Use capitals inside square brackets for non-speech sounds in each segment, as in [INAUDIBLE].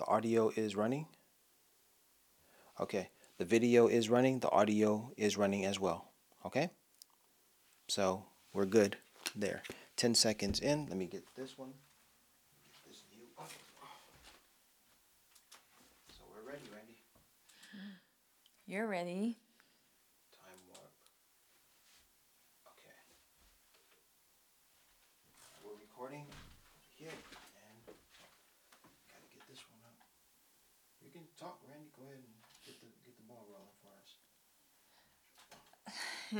The audio is running. Okay. The video is running. The audio is running as well. Okay. So we're good there. 10 seconds in. Let me get this one. Get this view. So we're ready, Randy. You're ready. Time warp. Okay. We're recording here and gotta get this one up. You can talk, Randy. Go ahead and get the get the ball rolling for us. [LAUGHS]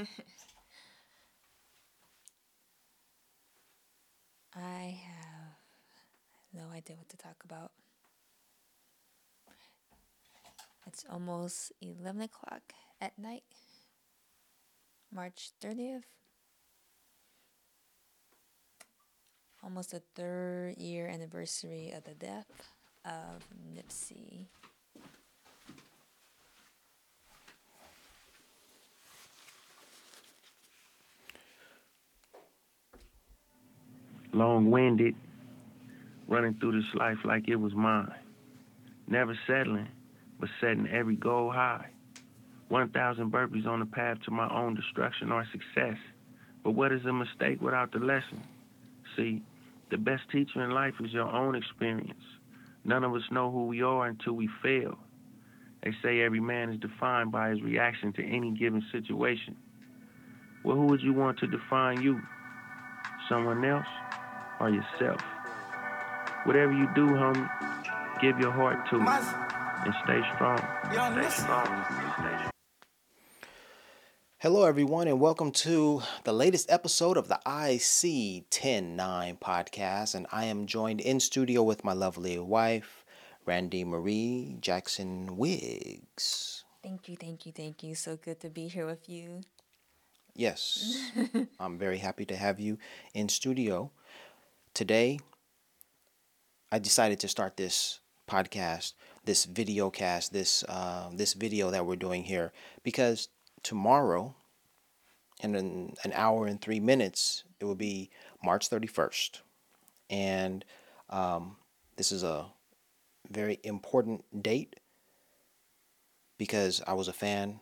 I have no idea what to talk about. It's almost 11 o'clock at night, March 30th. Almost the third year anniversary of the death of Nipsey. Long winded, running through this life like it was mine. Never settling, but setting every goal high. 1,000 burpees on the path to my own destruction or success. But what is a mistake without the lesson? See, the best teacher in life is your own experience. None of us know who we are until we fail. They say every man is defined by his reaction to any given situation. Well, who would you want to define you? Someone else? Or yourself. Whatever you do, homie, give your heart to it and stay strong. Stay strong. Stay strong. Hello, everyone, and welcome to the latest episode of the IC 109 podcast. And I am joined in studio with my lovely wife, Randy Marie Jackson Wiggs. Thank you, thank you, thank you. So good to be here with you. Yes, [LAUGHS] I'm very happy to have you in studio. Today, I decided to start this podcast, this video cast, this uh, this video that we're doing here, because tomorrow, in an, an hour and three minutes, it will be March 31st, and um, this is a very important date because I was a fan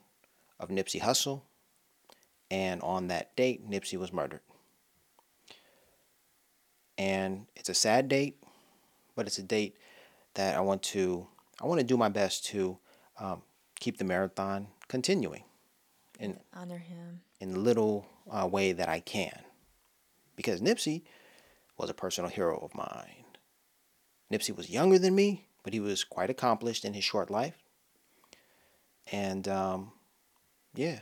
of Nipsey Hussle, and on that date, Nipsey was murdered and it's a sad date, but it's a date that I want to I want to do my best to um, keep the marathon continuing, and honor him in the little uh, way that I can, because Nipsey was a personal hero of mine. Nipsey was younger than me, but he was quite accomplished in his short life, and um, yeah,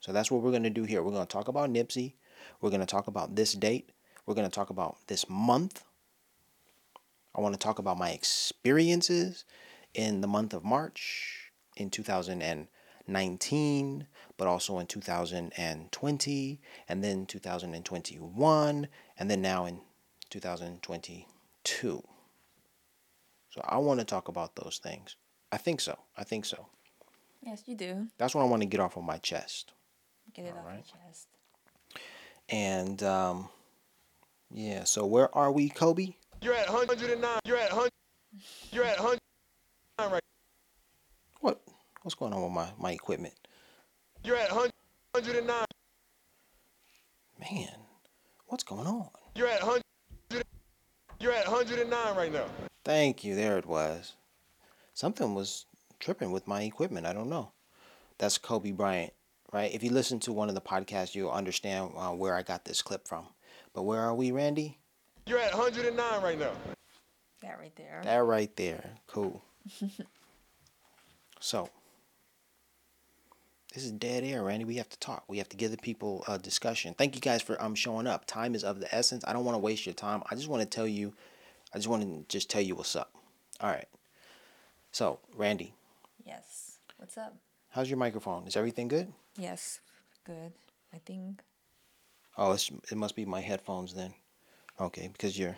so that's what we're gonna do here. We're gonna talk about Nipsey. We're gonna talk about this date. We're going to talk about this month. I want to talk about my experiences in the month of March in 2019, but also in 2020, and then 2021, and then now in 2022. So I want to talk about those things. I think so. I think so. Yes, you do. That's what I want to get off of my chest. Get it All off right? your chest. And um, yeah. So where are we, Kobe? You're at 109. You're at 100. You're at 109 right. What? What's going on with my my equipment? You're at 109. Man, what's going on? You're at 100. You're at 109 right now. Thank you. There it was. Something was tripping with my equipment. I don't know. That's Kobe Bryant, right? If you listen to one of the podcasts, you'll understand uh, where I got this clip from. But where are we, Randy? You're at 109 right now. That right there. That right there. Cool. [LAUGHS] so, this is dead air, Randy. We have to talk. We have to give the people a discussion. Thank you guys for um showing up. Time is of the essence. I don't want to waste your time. I just want to tell you. I just want to just tell you what's up. All right. So, Randy. Yes. What's up? How's your microphone? Is everything good? Yes. Good. I think Oh, it must be my headphones then. Okay, because your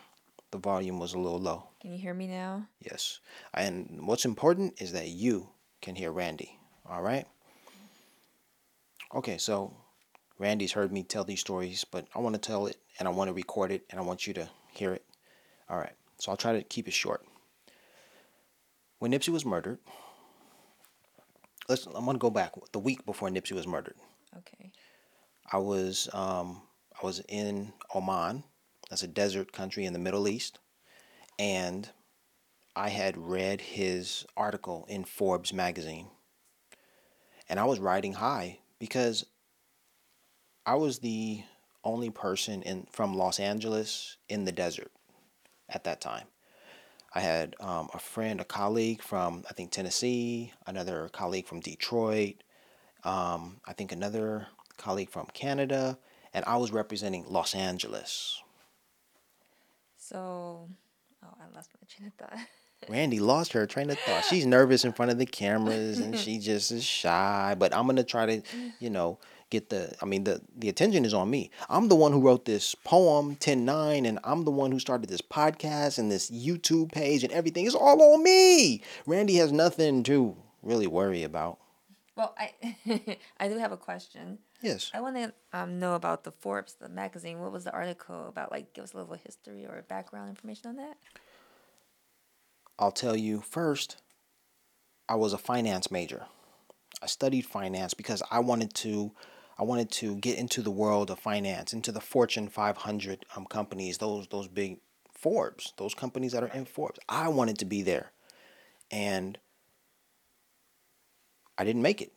the volume was a little low. Can you hear me now? Yes. And what's important is that you can hear Randy. All right? Okay, so Randy's heard me tell these stories, but I want to tell it and I want to record it and I want you to hear it. All right. So I'll try to keep it short. when Nipsey was murdered, let's I'm gonna go back the week before Nipsey was murdered. Okay. I was um, I was in Oman. That's a desert country in the Middle East, and I had read his article in Forbes magazine, and I was riding high because I was the only person in from Los Angeles in the desert at that time. I had um, a friend, a colleague from I think Tennessee, another colleague from Detroit, um, I think another colleague from Canada, and I was representing Los Angeles. So, oh, I lost my train of thought. [LAUGHS] Randy lost her train of thought. She's nervous in front of the cameras and she just is shy. But I'm gonna try to, you know, get the I mean the the attention is on me. I'm the one who wrote this poem 10-9 and I'm the one who started this podcast and this YouTube page and everything. It's all on me. Randy has nothing to really worry about. Well, I [LAUGHS] I do have a question. Yes. I want to um, know about the Forbes, the magazine. What was the article about? Like, give us a little history or background information on that. I'll tell you first, I was a finance major. I studied finance because I wanted to I wanted to get into the world of finance, into the Fortune 500 um, companies, those those big Forbes, those companies that are in Forbes. I wanted to be there. And I didn't make it.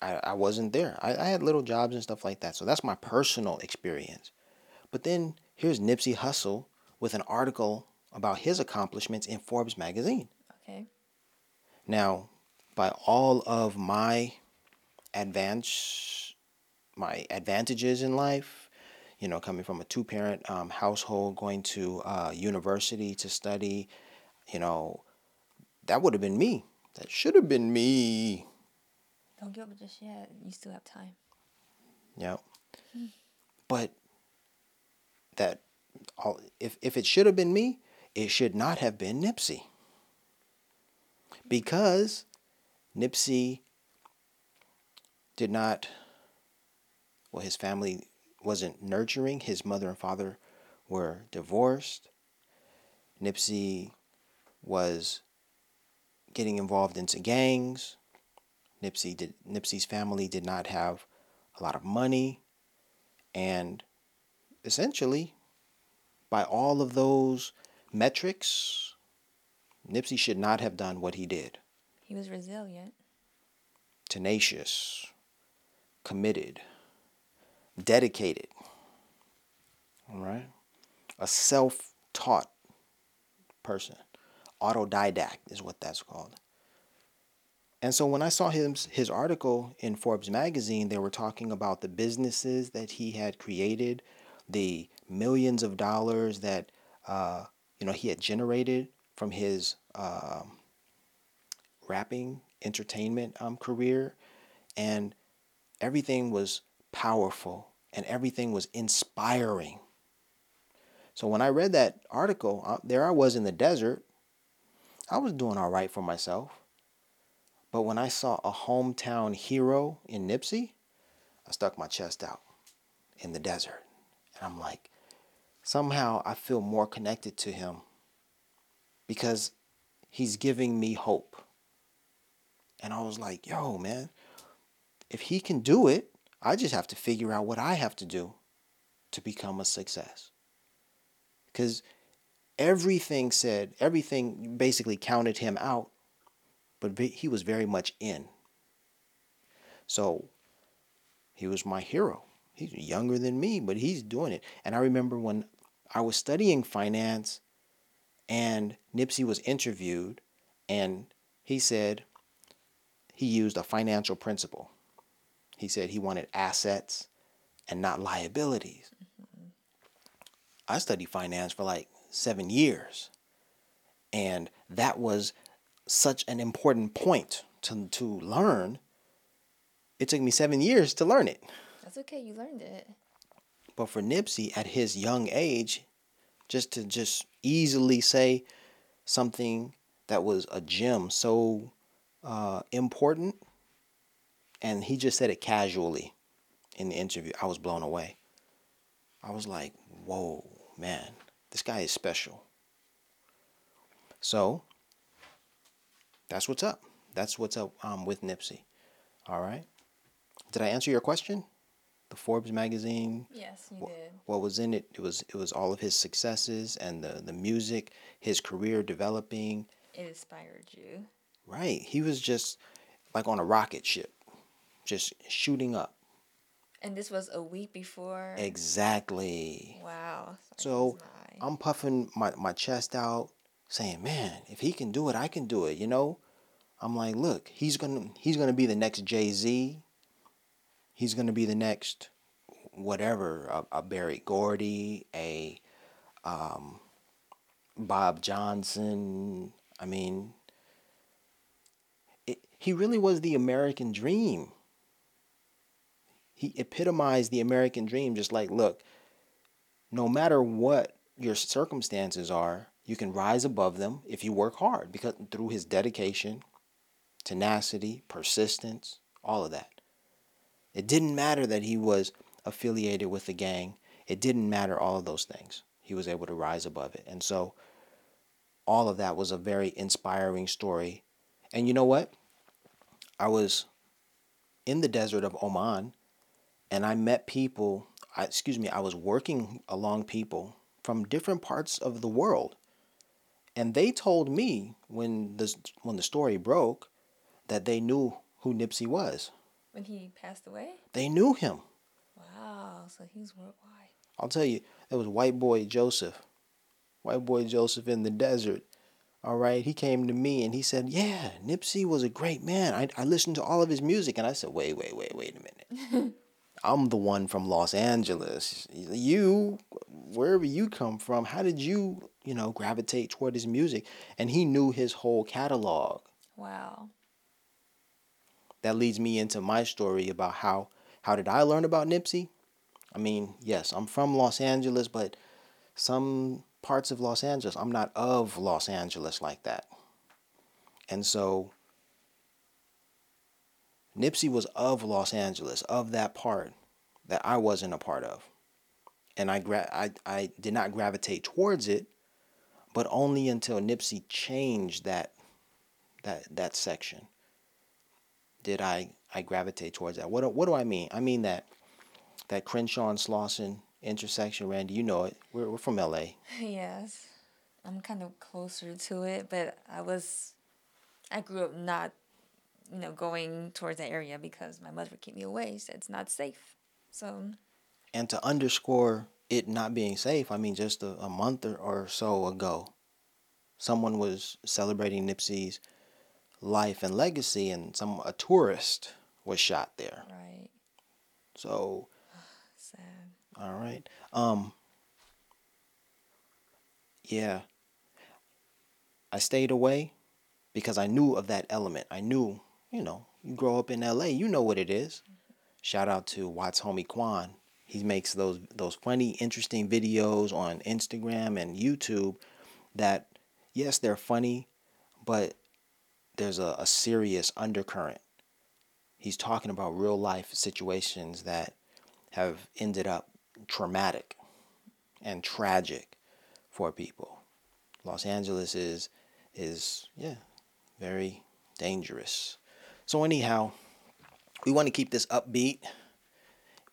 I, I wasn't there. I, I had little jobs and stuff like that. So that's my personal experience. But then here's Nipsey Hussle with an article about his accomplishments in Forbes magazine. Okay. Now, by all of my advance, my advantages in life, you know, coming from a two-parent um, household, going to uh, university to study, you know, that would have been me. That should have been me. Don't give up just yet. You still have time. Yeah. Hmm. But that all if if it should have been me, it should not have been Nipsey. Because Nipsey did not well his family wasn't nurturing, his mother and father were divorced. Nipsey was getting involved into gangs. Nipsey did Nipsey's family did not have a lot of money and essentially by all of those metrics Nipsey should not have done what he did. He was resilient. Tenacious, committed, dedicated. All right? A self-taught person. Autodidact is what that's called. And so when I saw his his article in Forbes magazine, they were talking about the businesses that he had created, the millions of dollars that uh, you know he had generated from his um, rapping entertainment um, career, and everything was powerful and everything was inspiring. So when I read that article, uh, there I was in the desert. I was doing all right for myself. But when I saw a hometown hero in Nipsey, I stuck my chest out in the desert. And I'm like, somehow I feel more connected to him because he's giving me hope. And I was like, yo, man, if he can do it, I just have to figure out what I have to do to become a success. Because everything said, everything basically counted him out but he was very much in. So he was my hero. He's younger than me, but he's doing it. And I remember when I was studying finance and Nipsey was interviewed and he said he used a financial principle. He said he wanted assets and not liabilities. Mm-hmm. I studied finance for like seven years. And that was such an important point to, to learn. It took me seven years to learn it. That's okay, you learned it. But for Nipsey, at his young age, just to just easily say something that was a gem so uh, important, and he just said it casually in the interview, I was blown away. I was like, whoa, man, this guy is special. So that's what's up. That's what's up um, with Nipsey. All right. Did I answer your question? The Forbes magazine. Yes, you What, did. what was in it? It was it was all of his successes and the the music, his career developing. It inspired you. Right. He was just like on a rocket ship, just shooting up. And this was a week before. Exactly. Wow. So Sorry, my- I'm puffing my, my chest out, saying, "Man, if he can do it, I can do it." You know, I'm like, "Look, he's gonna he's gonna be the next Jay Z. He's gonna be the next whatever a, a Berry Gordy, a um, Bob Johnson. I mean, it, he really was the American dream. He epitomized the American dream. Just like, look, no matter what your circumstances are, you can rise above them if you work hard because through his dedication, tenacity, persistence, all of that. It didn't matter that he was affiliated with the gang. It didn't matter all of those things. He was able to rise above it. And so all of that was a very inspiring story. And you know what? I was in the desert of Oman and I met people, excuse me, I was working along people from different parts of the world. And they told me when the when the story broke that they knew who Nipsey was. when he passed away. They knew him. Wow. So he's worldwide. I'll tell you, it was white boy Joseph. White boy Joseph in the desert. All right. He came to me and he said, Yeah, Nipsey was a great man. I, I listened to all of his music. And I said, Wait, wait, wait, wait a minute. [LAUGHS] I'm the one from Los Angeles. You, wherever you come from, how did you, you know, gravitate toward his music? And he knew his whole catalog. Wow. that leads me into my story about how how did I learn about Nipsey? I mean, yes, I'm from Los Angeles, but some parts of Los Angeles, I'm not of Los Angeles like that. And so Nipsey was of Los Angeles, of that part that I wasn't a part of. And I gra- I I did not gravitate towards it, but only until Nipsey changed that that that section did I I gravitate towards that. What what do I mean? I mean that that Crenshaw and Slauson intersection, Randy. You know it. We're we're from L.A. [LAUGHS] Yes. I'm kind of closer to it, but I was, I grew up not, you know, going towards that area because my mother would keep me away. Said it's not safe. So And to underscore it not being safe, I mean just a, a month or, or so ago, someone was celebrating Nipsey's life and legacy, and some a tourist was shot there. right, So [SIGHS] sad. all right, um, yeah, I stayed away because I knew of that element. I knew, you know, you grow up in LA, you know what it is. Shout out to Watts homie Quan. He makes those those funny, interesting videos on Instagram and YouTube that yes, they're funny, but there's a, a serious undercurrent. He's talking about real life situations that have ended up traumatic and tragic for people. Los Angeles is is yeah, very dangerous. So anyhow, we want to keep this upbeat,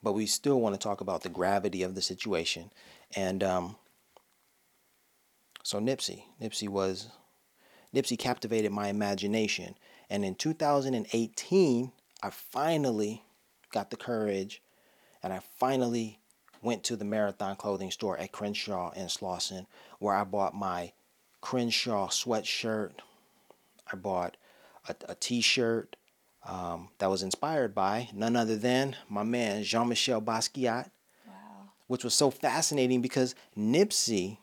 but we still want to talk about the gravity of the situation. And um, so Nipsey, Nipsey was Nipsey captivated my imagination. And in 2018, I finally got the courage and I finally went to the Marathon clothing store at Crenshaw and Slauson where I bought my Crenshaw sweatshirt. I bought a, a t-shirt um, that was inspired by none other than my man Jean-Michel Basquiat, Wow. which was so fascinating because Nipsey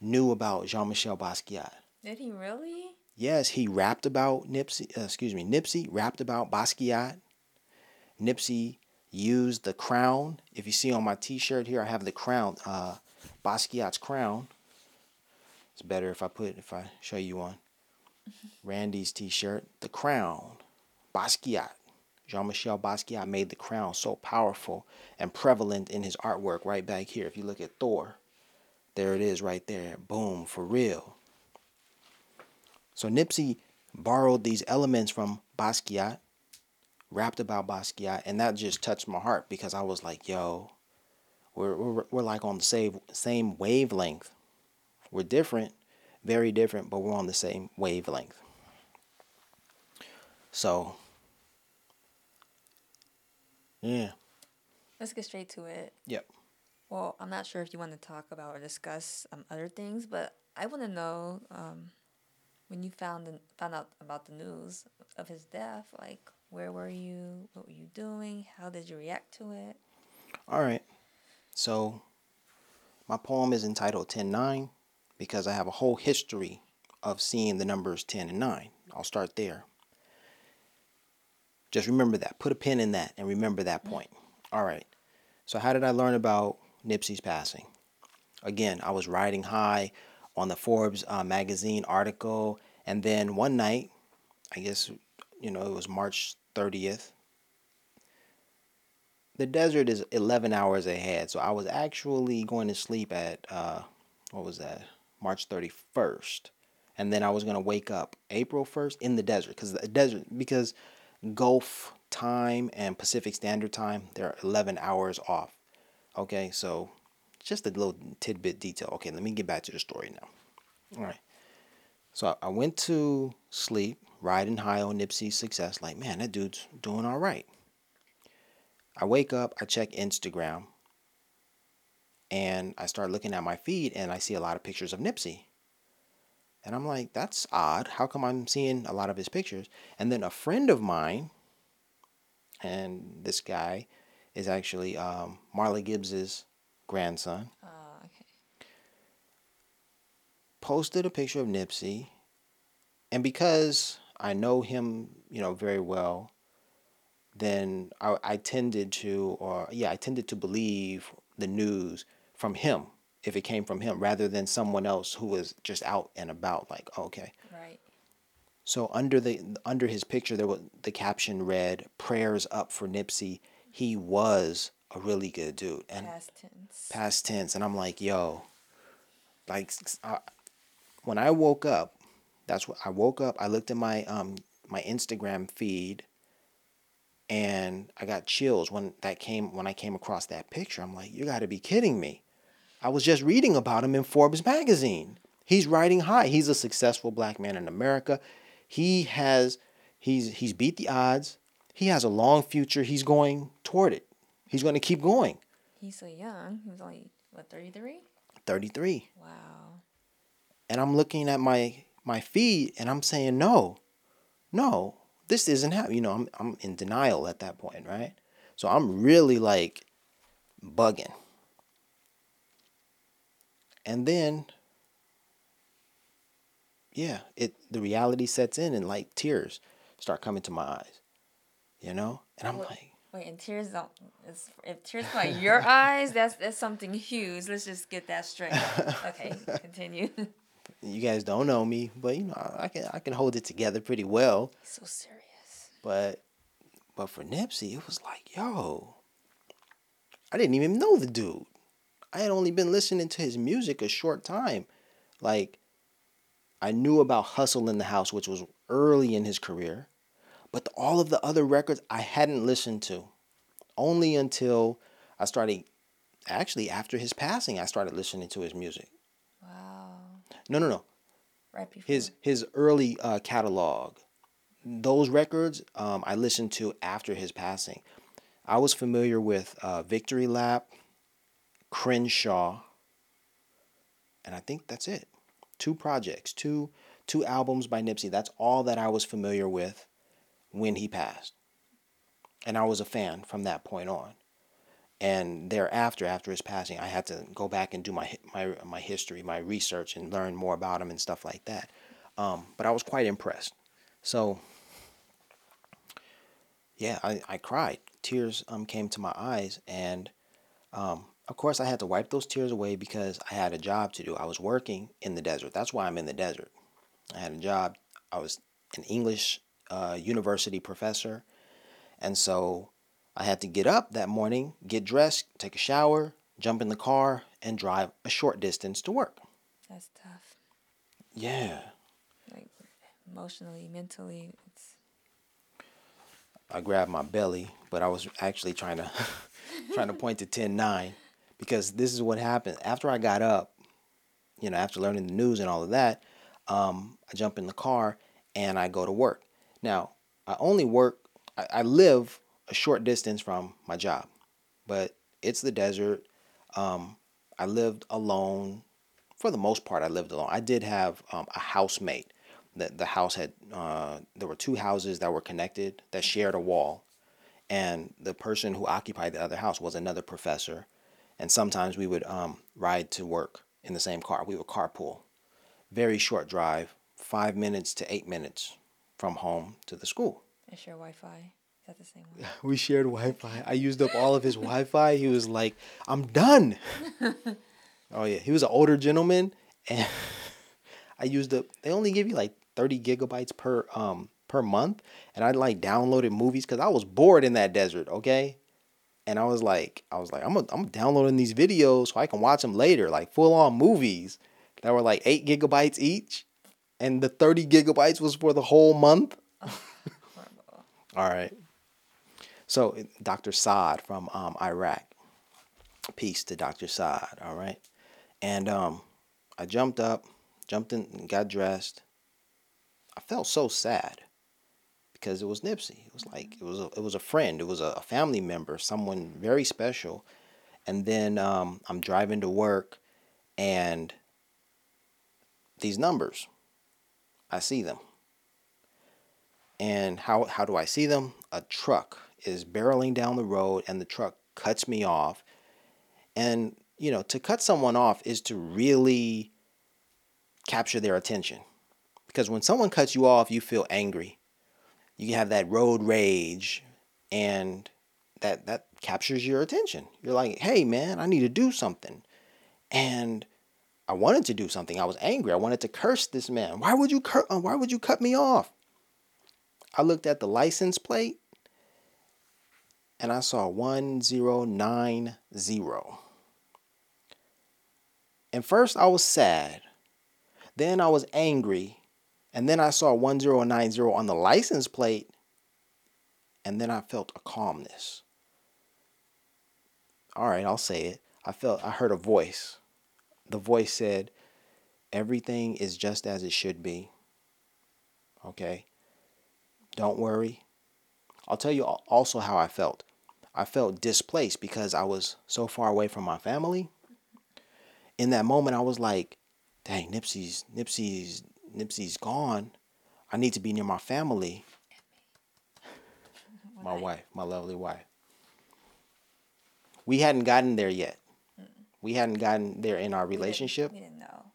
knew about Jean-Michel Basquiat. Did he really? Yes, he rapped about Nipsey. Uh, excuse me, Nipsey rapped about Basquiat. Nipsey used the crown. If you see on my T-shirt here, I have the crown, uh, Basquiat's crown. It's better if I put if I show you one. Randy's T-shirt, the crown, Basquiat. Jean-Michel Basquiat made the crown so powerful and prevalent in his artwork. Right back here, if you look at Thor, there it is, right there. Boom, for real. So Nipsey borrowed these elements from Basquiat, rapped about Basquiat, and that just touched my heart because I was like, yo, we're, we're, we're like on the same, same wavelength. We're different, very different, but we're on the same wavelength. So, yeah. Let's get straight to it. Yep. Well, I'm not sure if you want to talk about or discuss um, other things, but I want to know um, when you found the, found out about the news of his death. Like, where were you? What were you doing? How did you react to it? All right. So, my poem is entitled 10-9 because I have a whole history of seeing the numbers 10 and 9. I'll start there. Just remember that. Put a pin in that and remember that point. All right. So, how did I learn about Nipsey's passing? Again, I was riding high on the Forbes uh, magazine article, and then one night, I guess, you know, it was March 30th. The desert is 11 hours ahead, so I was actually going to sleep at, uh, what was that, March 31st. And then I was going to wake up April 1st in the desert, because the desert, because Gulf time and Pacific Standard Time, they're 11 hours off. Okay, so just a little tidbit detail. Okay, let me get back to the story now. All right. So I went to sleep, riding high on Nipsey's success, like, man, that dude's doing all right. I wake up, I check Instagram, and I start looking at my feed, and I see a lot of pictures of Nipsey. And I'm like, that's odd. How come I'm seeing a lot of his pictures? And then a friend of mine, and this guy is actually um, Marla Gibbs's grandson, Uh, okay. posted a picture of Nipsey. And because I know him, you know, very well, then I, I tended to, or yeah, I tended to believe the news from him if it came from him rather than someone else who was just out and about. Like, okay. Right. So under the under his picture, there was the caption read "Prayers up for Nipsey." He was a really good dude, and Past tense. past tense, and I'm like, yo, like I, when I woke up, that's what I woke up. I looked at my um my Instagram feed, and I got chills when that came when I came across that picture. I'm like, you got to be kidding me! I was just reading about him in Forbes magazine. He's riding high. He's a successful black man in America. He has he's he's beat the odds. He has a long future. He's going toward it. He's going to keep going. He's so young. He was only what thirty three. 33. Wow. and I'm looking at my my feed and I'm saying no, no, this isn't happening. You know, I'm I'm in denial at that point, right? So I'm really like bugging. And then yeah, it the reality sets in and like tears start coming to my eyes. You know? And I'm What- like Wait, and tears don't. It's, if tears come out your eyes, that's that's something huge. Let's just get that straight. Okay, continue. [LAUGHS] you guys don't know me, but you know, I I can I can hold it together pretty well. so serious. But but for Nipsey, it was like, yo, I didn't even know the dude. I had only been listening to his music a short time. Like I knew about Hussle in the House, which was early in his career, but all of the other records I hadn't listened to. Only until I started actually after his passing, I started listening to his music. Wow. No, no, no. Right before. his his early uh, catalog. Those records um, I listened to after his passing. I was familiar with uh, Victory Lap, Crenshaw, and I think that's it. Two projects, two two albums by Nipsey. That's all that I was familiar with when he passed, and I was a fan from that point on. And thereafter, after his passing, I had to go back and do my my my history, my research, and learn more about him and stuff like that. Um, but I was quite impressed. So, yeah, I, I cried. Tears um, came to my eyes, and um, of course, I had to wipe those tears away because I had a job to do. I was working in the desert. That's why I'm in the desert. I had a job. I was an English uh, university professor, and so I had to get up that morning, get dressed, take a shower, jump in the car, and drive a short distance to work. That's tough. Yeah. Like, emotionally, mentally. It's I grabbed my belly, but I was actually trying to [LAUGHS] trying to point to 10-9 because this is what happened after I got up. You know, after learning the news and all of that, um, I jump in the car and I go to work. Now, I only work. I, I live a short distance from my job, but it's the desert. Um, I lived alone for the most part. I lived alone. I did have um, a housemate. The the house had uh, there were two houses that were connected that shared a wall, and the person who occupied the other house was another professor, and sometimes we would um, ride to work in the same car. We would carpool. Very short drive, five minutes to eight minutes from home to the school. I share Wi-Fi. Is that the same one? [LAUGHS] We shared Wi-Fi. I used up all of his Wi-Fi. He was like, "I'm done." [LAUGHS] oh yeah, he was an older gentleman, and [LAUGHS] I used up. They only give you like 30 gigabytes per um per month, and I like downloaded movies because I was bored in that desert. Okay, and I was like, I was like, I'm a, I'm downloading these videos so I can watch them later, like full on movies that were like eight gigabytes each, and the 30 gigabytes was for the whole month. [LAUGHS] All right. So Dr. Saad from um, Iraq. Peace to Dr. Saad. All right. And um, I jumped up, jumped in, got dressed. I felt so sad because it was Nipsey. It was like it was a, it was a friend. It was a, a family member, someone very special. And then um, I'm driving to work, and these numbers, I see them. And how how do I see them? A truck is barreling down the road and the truck cuts me off. And you know, to cut someone off is to really capture their attention. Because when someone cuts you off, you feel angry. You can have that road rage and that that captures your attention. You're like, "Hey man, I need to do something." And I wanted to do something. I was angry. I wanted to curse this man. Why would you cur- uh, why would you cut me off? I looked at the license plate and I saw 1090. And first I was sad. Then I was angry. And then I saw 1090 on the license plate. And then I felt a calmness. All right, I'll say it. I felt I heard a voice. The voice said, "Everything is just as it should be." Okay? Don't worry. I'll tell you also how I felt. I felt displaced because I was so far away from my family. In that moment, I was like, "Dang, Nipsey's Nipsey's Nipsey's gone. I need to be near my family." [LAUGHS] My wife, my lovely wife. We hadn't gotten there yet. We hadn't gotten there in our We didn't- relationship, We didn't know.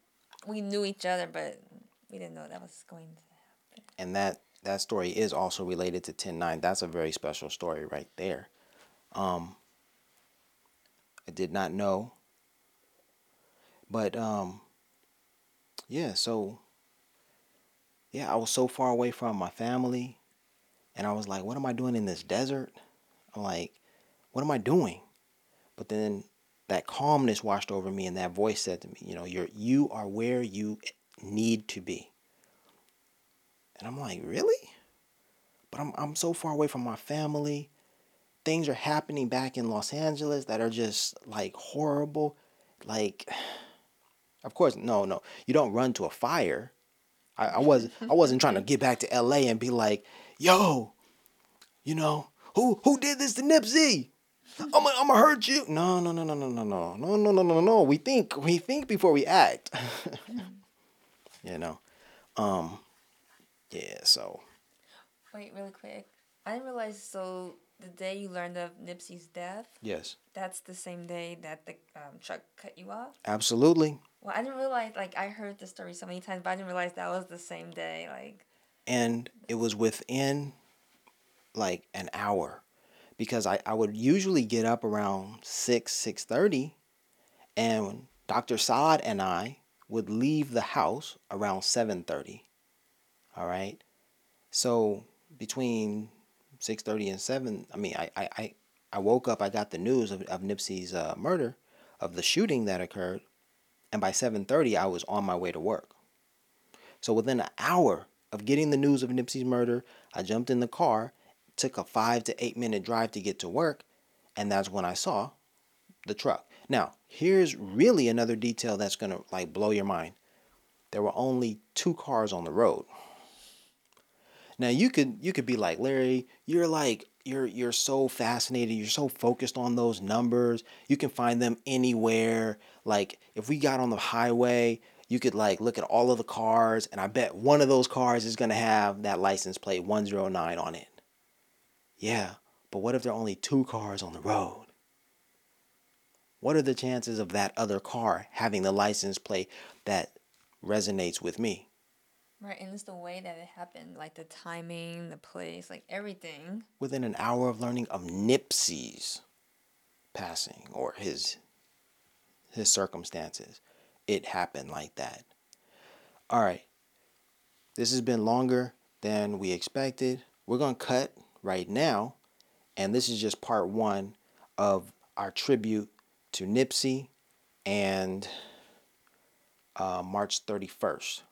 We knew each other, but we didn't know that was going to happen. and that that story is also related to 109. That's a very special story right there. Um, I did not know, but um, yeah. So yeah, I was so far away from my family, and I was like, "What am I doing in this desert?" I'm like, "What am I doing?" But then that calmness washed over me, and that voice said to me, "You know, you're you are where you need to be." And I'm like, "Really?" But I'm I'm so far away from my family. Things are happening back in Los Angeles that are just like horrible. Like, [SIGHS] of course, no, no, you don't run to a fire. I, I wasn't I wasn't trying to get back to LA and be like, "Yo, you know who who did this to Nipsey?" I'm gonna, I'm gonna hurt you. No, no, no, no, no, no, no, no, no, no, no, no. We think, we think before we act. you know, um, yeah. So Wait, really quick. I didn't realize. So the day you learned of Nipsey's death, yes, that's the same day that the um, truck cut you off. absolutely. Well, I didn't realize. Like I heard the story so many times, but I didn't realize that was the same day. Like And it was within like an hour, because I I would usually get up around six six thirty, and Dr. Saad and I would leave the house around seven thirty. All right, so between six thirty and seven, I mean, I, I, I, I woke up. I got the news of, of Nipsey's uh, murder, of the shooting that occurred, and by seven thirty, I was on my way to work. So within an hour of getting the news of Nipsey's murder, I jumped in the car, took a five to eight minute drive to get to work, and that's when I saw the truck. Now, here's really another detail that's gonna like blow your mind. There were only two cars on the road. Now you could you could be like Larry, you're like you're you're so fascinated, you're so focused on those numbers. You can find them anywhere. Like if we got on the highway, you could like look at all of the cars and I bet one of those cars is going to have that license plate 109 on it. Yeah, but what if there are only two cars on the road? What are the chances of that other car having the license plate that resonates with me? Right, and it's the way that it happened, like the timing, the place, like everything. Within an hour of learning of Nipsey's passing or his his circumstances, it happened like that. All right. This has been longer than we expected. We're going to cut right now, and this is just part 1 of our tribute to Nipsey and uh, March 31st.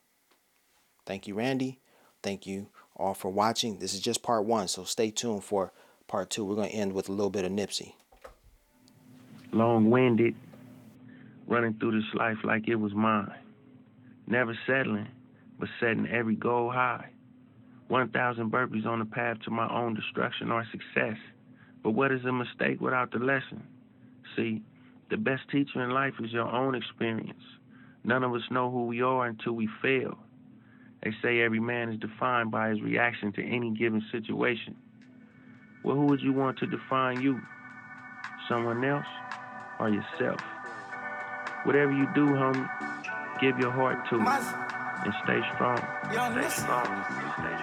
Thank you, Randy. Thank you all for watching. This is just part one, so stay tuned for part two. We're going to end with a little bit of Nipsey. Long winded, running through this life like it was mine. Never settling, but setting every goal high. 1,000 burpees on the path to my own destruction or success. But what is a mistake without the lesson? See, the best teacher in life is your own experience. None of us know who we are until we fail. They say every man is defined by his reaction to any given situation. Well, who would you want to define you? Someone else or yourself? Whatever you do, homie, give your heart to it and stay strong. Stay strong. Stay strong.